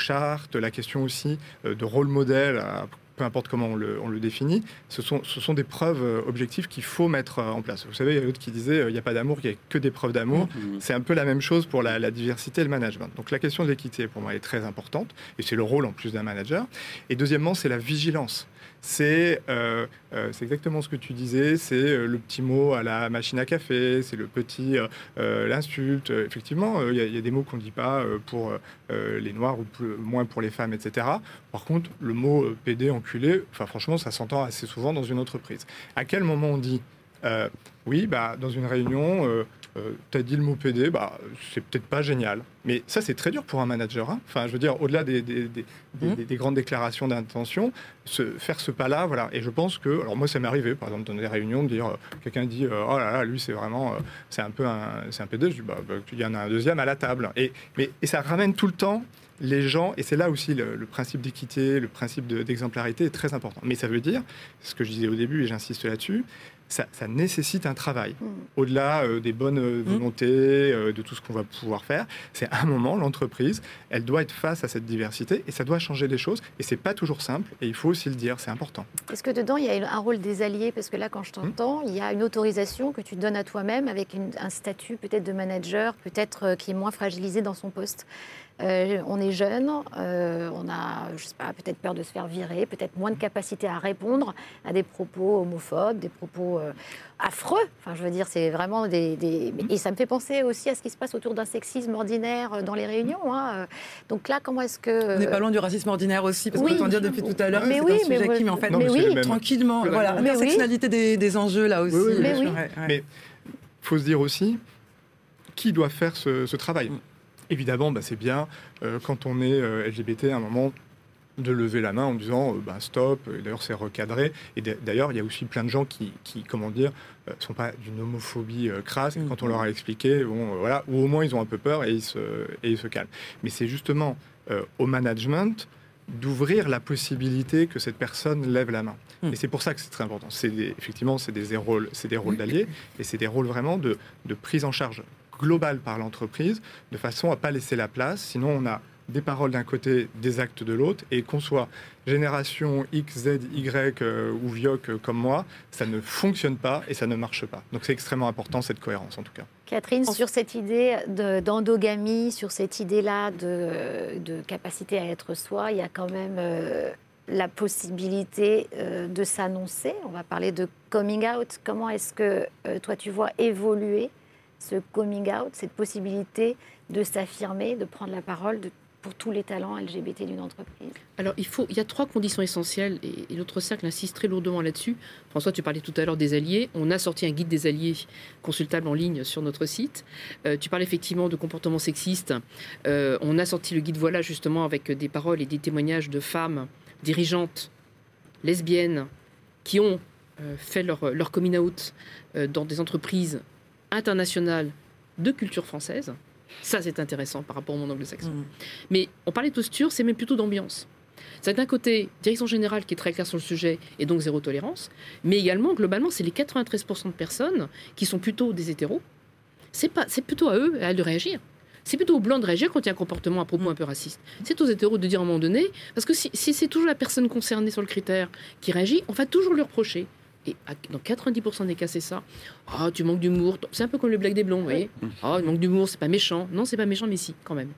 la question aussi euh, de rôle modèle, peu importe comment on le, définit, ce sont, ce sont, des preuves euh, objectives qu'il faut mettre euh, en place. Vous savez, il y a d'autres qui disaient il n'y a pas d'amour, il n'y a que des preuves d'amour. Mmh. C'est un peu la même chose pour la, diversité et le management. Donc la question de l'équité, pour moi, est très importante, et c'est le rôle en plus d'un manager. Et deuxièmement, c'est la vigilance c'est euh, euh, exactement ce que tu disais, c'est euh, le petit mot à la machine à café, c'est le petit, l'insulte. Effectivement, il y, a des mots qu'on ne dit pas pour les noirs ou moins pour les femmes, etc. Par contre, le mot PD, enfin franchement, ça s'entend assez souvent dans une entreprise. À quel moment on dit oui, bah, dans une réunion, euh, tu as dit le mot PD, bah, c'est peut-être pas génial. Mais ça, c'est très dur pour un manager. Hein. Enfin, je veux dire, au-delà des, mmh. des, grandes déclarations d'intention, se, faire ce pas-là, voilà. Et je pense que, alors moi, ça m'est arrivé, par exemple, dans des réunions, de dire, euh, quelqu'un dit, euh, oh là là, lui, c'est vraiment, c'est un peu un, c'est un PD. Je dis, bah, bah, il y en a un deuxième à la table. Et, mais, et ça ramène tout le temps les gens, et c'est là aussi le, principe d'équité, le principe d'exemplarité est très important. Mais ça veut dire, ce que je disais au début et j'insiste là-dessus, ça, nécessite un travail. Mm. Au-delà euh, des bonnes euh, mm. volontés, euh, de tout ce qu'on va pouvoir faire, c'est un moment, l'entreprise, elle doit être face à cette diversité et ça doit changer les choses. Et c'est pas toujours simple et il faut aussi le dire, c'est important. Est-ce que dedans, il y a un rôle des alliés? Parce que là, quand je t'entends, il y a une autorisation que tu donnes à toi-même avec un statut peut-être de manager, peut-être qui est moins fragilisé dans son poste. Euh, on est jeune, euh, on a, je sais pas, peut-être peur de se faire virer, peut-être moins de capacité à répondre à des propos homophobes, des propos euh, affreux. Enfin, je veux dire, c'est vraiment des, Et ça me fait penser aussi à ce qui se passe autour d'un sexisme ordinaire dans les réunions. Hein. Donc là, comment est-ce que... On n'est pas loin du racisme ordinaire aussi, parce que qu'on dire depuis tout à l'heure, c'est un sujet qui, mais en fait, mais oui, tranquillement, voilà, l'intersectionnalité des, des, enjeux là aussi. mais il faut se dire aussi qui doit faire ce, ce travail? Mm. Évidemment, bah, c'est bien euh, quand on est euh, LGBT à un moment de lever la main en disant euh, bah, stop, d'ailleurs c'est recadré. Et d'ailleurs, il y a aussi plein de gens qui, comment dire, ne sont pas d'une homophobie crasse. quand on leur a expliqué, bon, voilà, ou au moins ils ont un peu peur et ils se, et ils se calment. Mais c'est justement au management d'ouvrir la possibilité que cette personne lève la main. Hmm. Et c'est pour ça que c'est très important. C'est effectivement, c'est des, rôles, c'est des rôles d'alliés, et c'est des rôles vraiment de, de prise en charge globale par l'entreprise, de façon à pas laisser la place. Sinon, on a des paroles d'un côté, des actes de l'autre, et qu'on soit génération X, Z, Y euh, ou VIOC euh, comme moi, ça ne fonctionne pas et ça ne marche pas. Donc c'est extrêmement important cette cohérence en tout cas. Catherine, sur cette idée d'endogamie, sur cette idée-là de, de, capacité à être soi, il y a quand même euh, la possibilité de s'annoncer. On va parler de coming out. Comment est-ce que toi tu vois évoluer ce coming out, cette possibilité de s'affirmer, de prendre la parole, pour tous les talents LGBT d'une entreprise Alors, il, faut, il y a trois conditions essentielles et, l'autre cercle insiste très lourdement là-dessus. François, tu parlais tout à l'heure des alliés. On a sorti un guide des alliés consultable en ligne sur notre site. Euh, tu parles effectivement de comportements sexistes. Euh, on a sorti le guide Voilà justement avec des paroles et des témoignages de femmes dirigeantes lesbiennes qui ont euh, fait leur coming out dans des entreprises internationales de culture française. Ça, c'est intéressant par rapport au monde anglo-saxon. Mm. Mais on parlait de posture, c'est même plutôt d'ambiance. C'est d'un côté, direction générale qui est très claire sur le sujet et donc zéro tolérance, mais également, globalement, c'est les 93% de personnes qui sont plutôt des hétéros. C'est, pas, c'est plutôt à eux, à elles de réagir. C'est plutôt aux blancs de réagir quand il y a un comportement à propos mm. un peu raciste. C'est aux hétéros de dire à un moment donné, parce que si, si c'est toujours la personne concernée sur le critère qui réagit, on va toujours lui reprocher et dans 90% des cas, c'est ça. Ah, tu manques d'humour. C'est un peu comme le blague des blonds, vous voyez. Ah, il manque d'humour, c'est pas méchant. Non, c'est pas méchant, mais si, quand même.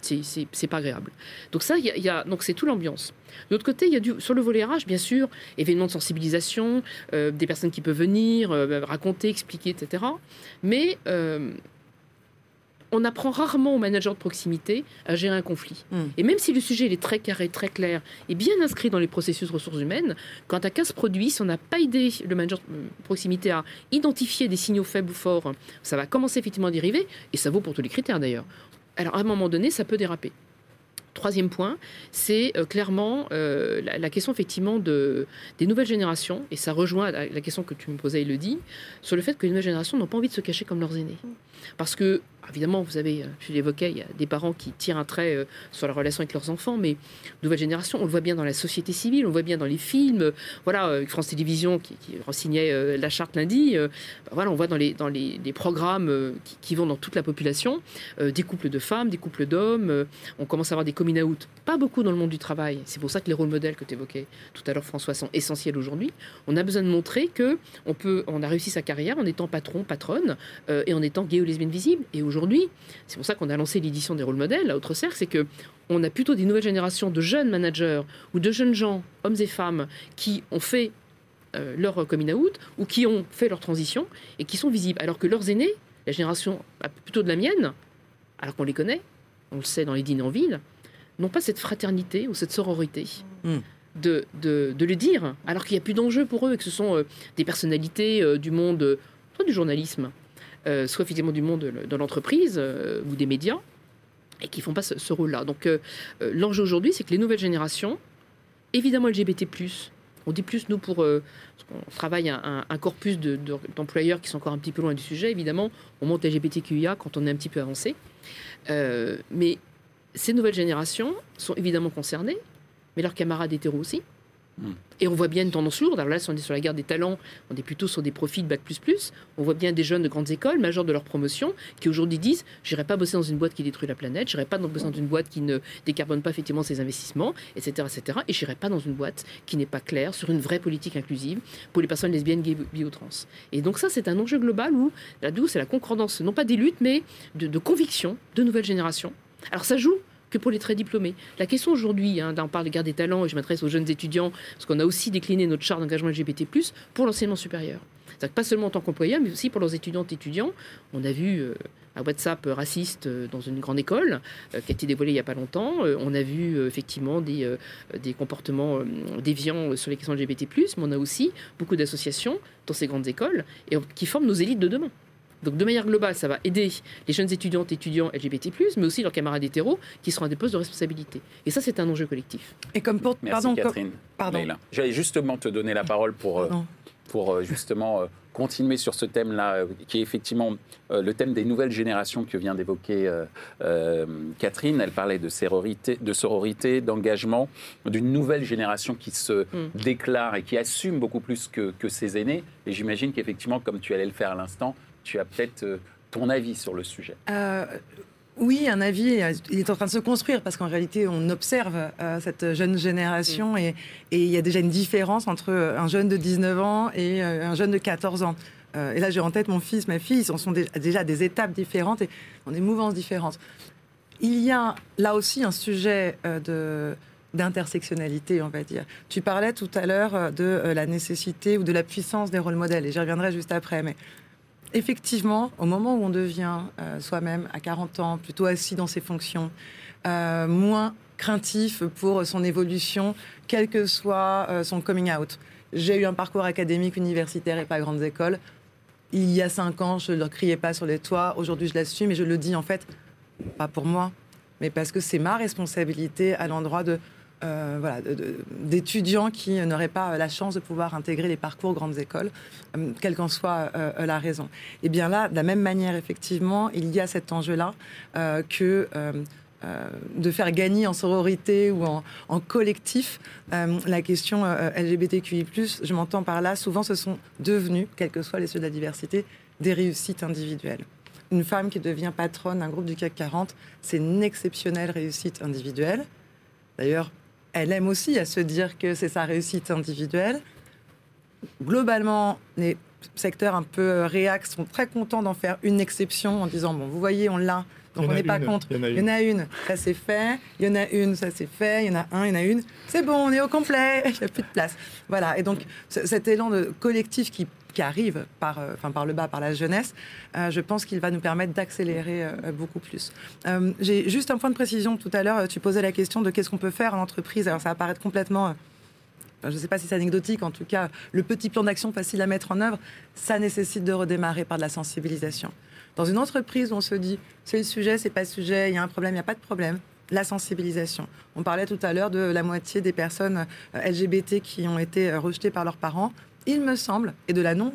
C'est pas agréable. Donc ça, il y, a, donc c'est tout l'ambiance. De l'autre côté, il y a du, sur le volet RH, bien sûr, événements de sensibilisation, euh, des personnes qui peuvent venir, euh, raconter, expliquer, etc. Mais euh, on apprend rarement aux managers de proximité à gérer un conflit. Hmm. Et même si le sujet est très carré, très clair et bien inscrit dans les processus de ressources humaines, quand un cas produit, si on n'a pas aidé le manager de proximité à identifier des signaux faibles ou forts, ça va commencer effectivement à dériver, et ça vaut pour tous les critères d'ailleurs. Alors à un moment donné, ça peut déraper. Troisième point, c'est euh, clairement euh, la, question effectivement de, des nouvelles générations, et ça rejoint la, question que tu me posais, Elodie, sur le fait que les nouvelles générations n'ont pas envie de se cacher comme leurs aînés. Parce que Évidemment, vous avez, euh, je l'évoquais, il y a des parents qui tirent un trait euh, sur la relation avec leurs enfants, mais nouvelle génération, on le voit bien dans la société civile, on le voit bien dans les films. Voilà, euh, France Télévisions qui, qui ressignait la charte lundi. Bah, voilà, on voit dans les, programmes qui, vont dans toute la population des couples de femmes, des couples d'hommes. on commence à avoir des coming out. Pas beaucoup dans le monde du travail. C'est pour ça que les rôles modèles que tu évoquais tout à l'heure, François, sont essentiels aujourd'hui. On a besoin de montrer que on peut, on a réussi sa carrière en étant patron, patronne et en étant gay ou lesbienne visible. Et c'est pour ça qu'on a lancé l'édition des rôles modèles à Autre Cercle, c'est que on a plutôt des nouvelles générations de jeunes managers ou de jeunes gens, hommes et femmes, qui ont fait euh, leur coming out ou qui ont fait leur transition et qui sont visibles. Alors que leurs aînés, la génération plutôt de la mienne, alors qu'on les connaît, on le sait dans les dîners en ville, n'ont pas cette fraternité ou cette sororité. Hmm. De, de, le dire, alors qu'il n'y a plus d'enjeu pour eux et que ce sont euh, des personnalités euh, du monde, soit du journalisme, euh, soit effectivement du monde de, l'entreprise euh, ou des médias, et qui font pas ce, rôle-là. Donc euh, l'enjeu aujourd'hui, c'est que les nouvelles générations, évidemment LGBT+, on dit plus, nous, pour. on travaille un, un corpus d'employeurs qui sont encore un petit peu loin du sujet, évidemment. On monte LGBTQIA quand on est un petit peu avancé. mais ces nouvelles générations sont évidemment concernées, mais leurs camarades hétéros aussi. Hmm. Et on voit bien une tendance lourde. Alors là, si on est sur la guerre des talents, on est plutôt sur des profils bac plus plus. On voit bien des jeunes de grandes écoles, majeurs de leur promotion, qui aujourd'hui disent J'irai pas bosser dans une boîte qui détruit la planète, j'irai pas bosser dans une boîte qui ne décarbone pas effectivement ses investissements, etc. etc. et j'irai pas dans une boîte qui n'est pas claire sur une vraie politique inclusive pour les personnes lesbiennes, gays, bi trans. Et donc, ça, c'est un enjeu global où la douce c'est la concordance, non pas des luttes, mais de, de convictions de nouvelles générations. Alors, ça joue que pour les très diplômés. La question aujourd'hui, hein, on parle de garde des talents, et je m'adresse aux jeunes étudiants, parce qu'on a aussi décliné notre charte d'engagement LGBT+, pour l'enseignement supérieur. cest pas seulement en tant qu'employeur, mais aussi pour leurs étudiantes et étudiants. On a vu euh, un WhatsApp raciste euh, dans une grande école, euh, qui a été dévoilé il n'y a pas longtemps. on a vu effectivement des, des comportements déviants sur les questions LGBT+, mais on a aussi beaucoup d'associations dans ces grandes écoles et, qui forment nos élites de demain. Donc de manière globale, ça va aider les jeunes étudiantes et étudiants LGBT+, mais aussi leurs camarades hétéros qui seront à des postes de responsabilité. Et ça, c'est un enjeu collectif. Et comme pour... Merci pardon, Catherine. Pardon. J'allais justement te donner la parole pour, euh, pour euh, justement euh, continuer sur ce thème-là, qui est effectivement le thème des nouvelles générations que vient d'évoquer Catherine. Elle parlait de sororité, de sororité, d'engagement, d'une nouvelle génération qui se mm. déclare et qui assume beaucoup plus que, que ses aînés. Et j'imagine qu'effectivement, comme tu allais le faire à l'instant, tu as peut-être euh, ton avis sur le sujet. Euh, oui, un avis, il est en train de se construire parce qu'en réalité, on observe euh, cette jeune génération mm. et, il y a déjà une différence entre un jeune de 19 ans et un jeune de 14 ans. et là, j'ai en tête mon fils, ma fille, ce sont déjà des étapes différentes et dans des mouvances différentes. Il y a là aussi un sujet de d'intersectionnalité, on va dire. Tu parlais tout à l'heure de la nécessité ou de la puissance des rôles modèles, et j'y reviendrai juste après, mais effectivement, au moment où on devient euh, soi-même à 40 ans, plutôt assis dans ses fonctions, euh, moins craintif pour son évolution, quel que soit euh, son coming out. J'ai eu un parcours académique, universitaire et pas grandes écoles. Il y a cinq ans, je ne criais pas sur les toits. Aujourd'hui, je l'assume et je le dis en fait, pas pour moi, mais parce que c'est ma responsabilité à l'endroit de euh, voilà, d'étudiants qui n'auraient pas la chance de pouvoir intégrer les parcours grandes écoles, euh, quelle qu'en soit euh, la raison. Et bien là, de la même manière, effectivement, il y a cet enjeu-là que de faire gagner en sororité ou en, collectif la question LGBTQI+, je m'entends par là, souvent ce sont devenus, quels que soient les sujets de la diversité, des réussites individuelles. Une femme qui devient patronne d'un groupe du CAC 40, c'est une exceptionnelle réussite individuelle. D'ailleurs, elle aime aussi à se dire que c'est sa réussite individuelle. Globalement, les secteurs un peu réacs sont très contents d'en faire une exception en disant bon, vous voyez, on l'a, donc on n'est pas contre. Il y, en a une, ça c'est fait. Il y en a une, ça c'est fait. Il y en a un, il y en a une. C'est bon, on est au complet. Il n'y a plus de place. Voilà. Et donc cet élan de collectif qui qui arrive par, euh, enfin, par le bas, par la jeunesse, euh, je pense qu'il va nous permettre d'accélérer euh, beaucoup plus. J'ai juste un point de précision tout à l'heure. Tu posais la question de qu'est-ce qu'on peut faire en entreprise. Alors ça va paraître complètement je ne sais pas si c'est anecdotique, en tout cas, le petit plan d'action facile à mettre en œuvre, ça nécessite de redémarrer par de la sensibilisation. Dans une entreprise où on se dit, c'est le sujet, c'est pas le sujet, il y a un problème, il n'y a pas de problème, la sensibilisation. On parlait tout à l'heure de la moitié des personnes LGBT qui ont été rejetées par leurs parents il me semble, et de la non,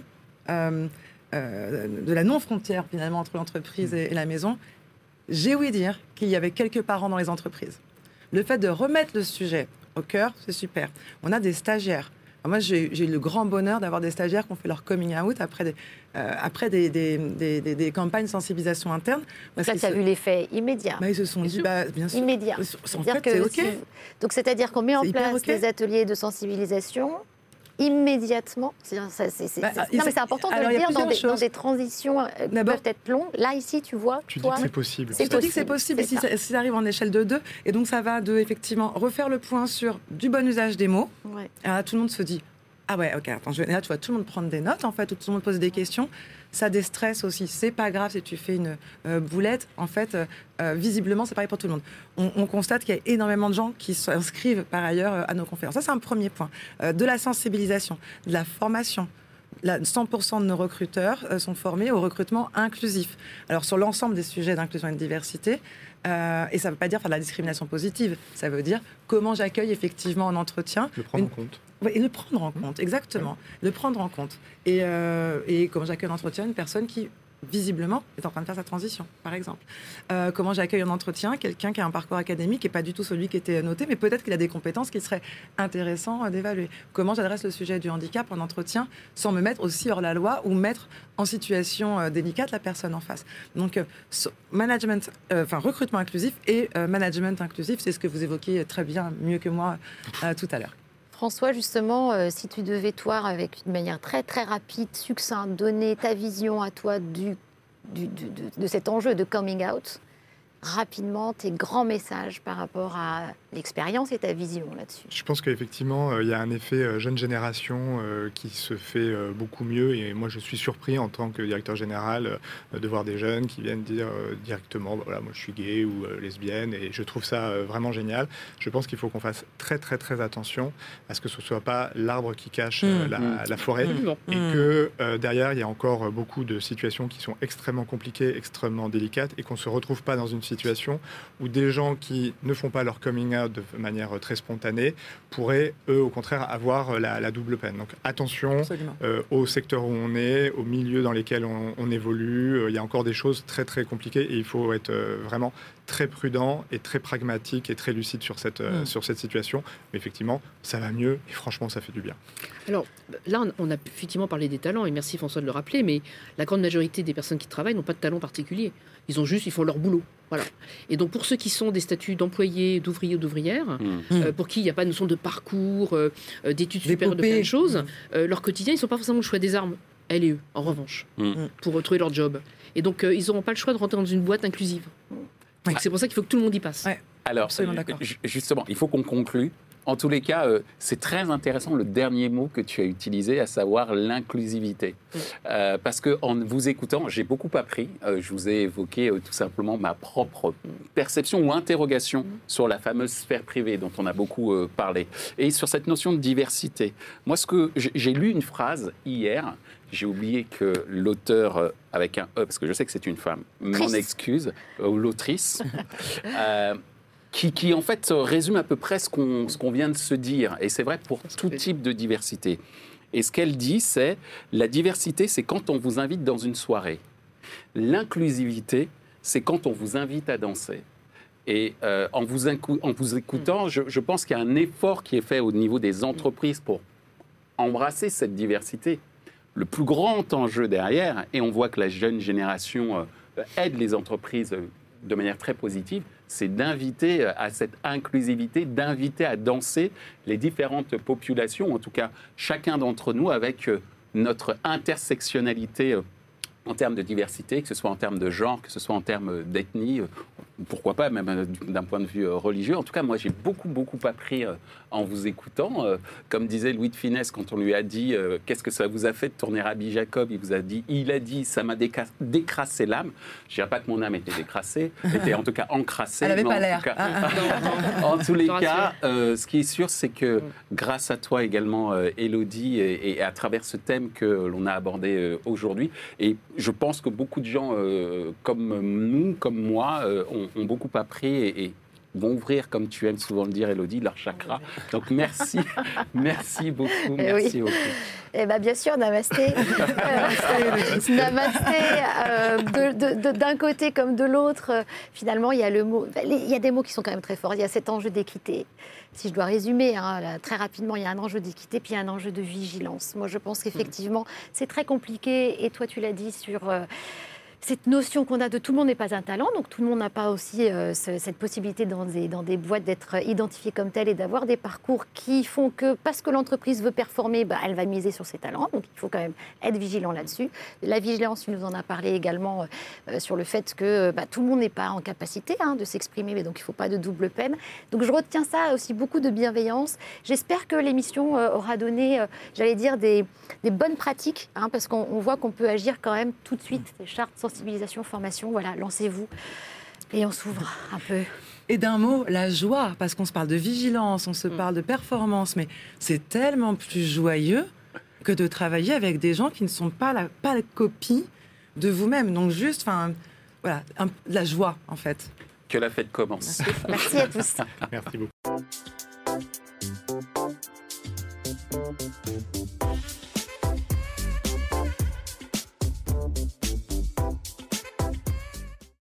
euh, euh, de la non frontière finalement entre l'entreprise et, la maison, j'ai ouï dire qu'il y avait quelques parents dans les entreprises. Le fait de remettre le sujet au cœur, c'est super. On a des stagiaires. moi, j'ai eu le grand bonheur d'avoir des stagiaires qui ont fait leur coming out après des, euh, après des, des, des, campagnes de sensibilisation interne. Donc là, tu as vu l'effet immédiat. Bah, ils se sont dit, bah, bien sûr. Immédiat. En fait, que Donc, c'est-à-dire qu'on met en place des ateliers de sensibilisation immédiatement. C'est, bah, non, mais c'est important de le dire dans des, dans des, transitions euh, qui peuvent être longues. Là, ici, tu vois. Tu dis que c'est possible. C'est possible. c'est possible si ça. arrive en échelle de deux. Et donc, ça va de, effectivement, refaire le point sur du bon usage des mots. Et là, tout le monde se dit Ah ouais, ok, attends, là, tu vois tout le monde prendre des notes, en fait, tout le monde pose des questions ça déstresse aussi. C'est pas grave si tu fais une euh, boulette. En fait, euh, euh, visiblement, c'est pareil pour tout le monde. On, constate qu'il y a énormément de gens qui s'inscrivent par ailleurs à nos conférences. Ça, c'est un premier point. de la sensibilisation, de la formation. 100% de nos recruteurs sont formés au recrutement inclusif. Alors sur l'ensemble des sujets d'inclusion et de diversité, euh, et ça ne veut pas dire faire de la discrimination positive. Ça veut dire comment j'accueille effectivement en entretien. Le prendre en compte. Oui, et le prendre en compte, exactement. Le prendre en compte. Et, euh, et comment j'accueille en entretien une personne qui visiblement, est en train de faire sa transition, par exemple. Euh, comment j'accueille un entretien quelqu'un qui a un parcours académique et pas du tout celui qui était noté, mais peut-être qu'il a des compétences qui seraient intéressantes d'évaluer. Comment j'adresse le sujet du handicap en entretien sans me mettre aussi hors la loi ou mettre en situation euh, délicate la personne en face. Donc, euh, management, enfin recrutement inclusif et management inclusif, c'est ce que vous évoquez très bien, mieux que moi tout à l'heure. François, justement, euh, si tu devais, toi, avec une manière très très rapide, succincte, donner ta vision à toi du, de cet enjeu de coming out, rapidement tes grands messages par rapport à l'expérience et ta vision là-dessus Je pense qu'effectivement, euh, il y a un effet euh, jeune génération euh, qui se fait beaucoup mieux. Et moi, je suis surpris en tant que directeur général de voir des jeunes qui viennent dire directement bah, voilà, moi je suis gay ou lesbienne. Et je trouve ça vraiment génial. Je pense qu'il faut qu'on fasse très, très, très attention à ce que ce ne soit pas l'arbre qui cache mmh. Mmh. la, forêt. Mmh. Et que derrière, il y a encore beaucoup de situations qui sont extrêmement compliquées, extrêmement délicates et qu'on ne se retrouve pas dans une situation où des gens qui ne font pas leur coming out de manière très spontanée pourraient, eux, au contraire, avoir la, double peine. Donc attention euh, au secteur où on est, au milieu dans lesquels on, évolue. Euh, il y a encore des choses très très compliquées et il faut être euh, vraiment très prudent et très pragmatique et très lucide sur cette, mm. sur cette situation. Mais effectivement, ça va mieux et franchement, ça fait du bien. Alors là, on a effectivement parlé des talents et merci François de le rappeler, mais la grande majorité des personnes qui travaillent n'ont pas de talent particulier. Ils ont juste, ils font leur boulot. Voilà. Et donc pour ceux qui sont des statuts d'employés, d'ouvriers ou d'ouvrières, mmh. euh, pour qui il n'y a pas de notion de parcours, euh, euh, d'études supérieures, de plein de choses, leur quotidien, ils ne sont pas forcément le choix des armes. Elle et eux, en revanche, mmh. pour retrouver leur job. Et donc ils n'auront pas le choix de rentrer dans une boîte inclusive. C'est pour ça qu'il faut que tout le monde y passe. Alors, justement, il faut qu'on conclue En tous les cas, euh, c'est très intéressant le dernier mot que tu as utilisé, à savoir l'inclusivité. Euh, parce que en vous écoutant, j'ai beaucoup appris. Euh, je vous ai évoqué tout simplement ma propre perception ou interrogation sur la fameuse sphère privée dont on a beaucoup parlé. Et sur cette notion de diversité. Moi, ce que j'ai lu une phrase hier j'ai oublié que l'auteur avec un E, parce que je sais que c'est une femme, m'en excuse, ou l'autrice, qui, en fait résume à peu près ce qu'on vient de se dire. Et c'est vrai pour tout type de diversité. Et ce qu'elle dit, c'est la diversité, c'est quand on vous invite dans une soirée. L'inclusivité, c'est quand on vous invite à danser. Et euh, en, vous en, vous écoutant, je, je pense qu'il y a un effort qui est fait au niveau des entreprises pour embrasser cette diversité. Le plus grand enjeu derrière, et on voit que la jeune génération euh, aide les entreprises euh, de manière très positive, c'est d'inviter euh, à cette inclusivité, d'inviter à danser les différentes populations, en tout cas chacun d'entre nous avec notre intersectionnalité en termes de diversité, que ce soit en termes de genre, que ce soit en termes d'ethnie, pourquoi pas, même d'un point de vue religieux. En tout cas, moi, j'ai beaucoup, beaucoup appris en vous écoutant. Comme disait Louis de Finesse quand on lui a dit Qu'est-ce que ça vous a fait de tourner Rabbi Jacob? Il vous a dit Il a dit Ça m'a décrassé l'âme. Je ne dirais pas que mon âme était décrassée, était en tout cas encrassée. Elle n'avait pas l'air. En, tous les cas, ce qui est sûr, c'est que grâce à toi également, Elodie, et, à travers ce thème que l'on a abordé aujourd'hui, et je pense que beaucoup de gens comme nous, comme moi, ont ont, beaucoup appris et, vont ouvrir, comme tu aimes souvent le dire, Elodie, leur chakra. Donc merci, merci beaucoup, eh merci beaucoup. Eh bien, bien sûr, namasté. namasté, euh, d'un côté comme de l'autre. finalement, il y a le mot, il y a des mots qui sont quand même très forts. Il y a cet enjeu d'équité. Si je dois résumer hein, très rapidement, il y a un enjeu d'équité, puis il y a un enjeu de vigilance. Moi, je pense qu'effectivement, c'est très compliqué. Et toi, tu l'as dit sur euh, cette notion qu'on a de tout le monde n'est pas un talent, donc tout le monde n'a pas aussi euh, cette possibilité dans des, dans des boîtes d'être identifié comme tel et d'avoir des parcours qui font que parce que l'entreprise veut performer, bah, elle va miser sur ses talents. Donc il faut quand même être vigilant là-dessus. La vigilance, tu nous en as parlé également euh, sur le fait que bah, tout le monde n'est pas en capacité hein, de s'exprimer, mais donc il ne faut pas de double peine. Donc je retiens ça aussi beaucoup de bienveillance. J'espère que l'émission euh, aura donné, j'allais dire, des, des bonnes pratiques, hein, parce qu'on voit qu'on peut agir quand même tout de suite. Les chartes sensibilisation, formation, voilà, lancez-vous et on s'ouvre un peu. Et d'un mot, la joie, parce qu'on se parle de vigilance, on se mm. parle de performance, mais c'est tellement plus joyeux que de travailler avec des gens qui ne sont pas la, pas la copie de vous-même. Donc juste, enfin, voilà, la joie en fait. Que la fête commence. Merci à tous. Merci beaucoup.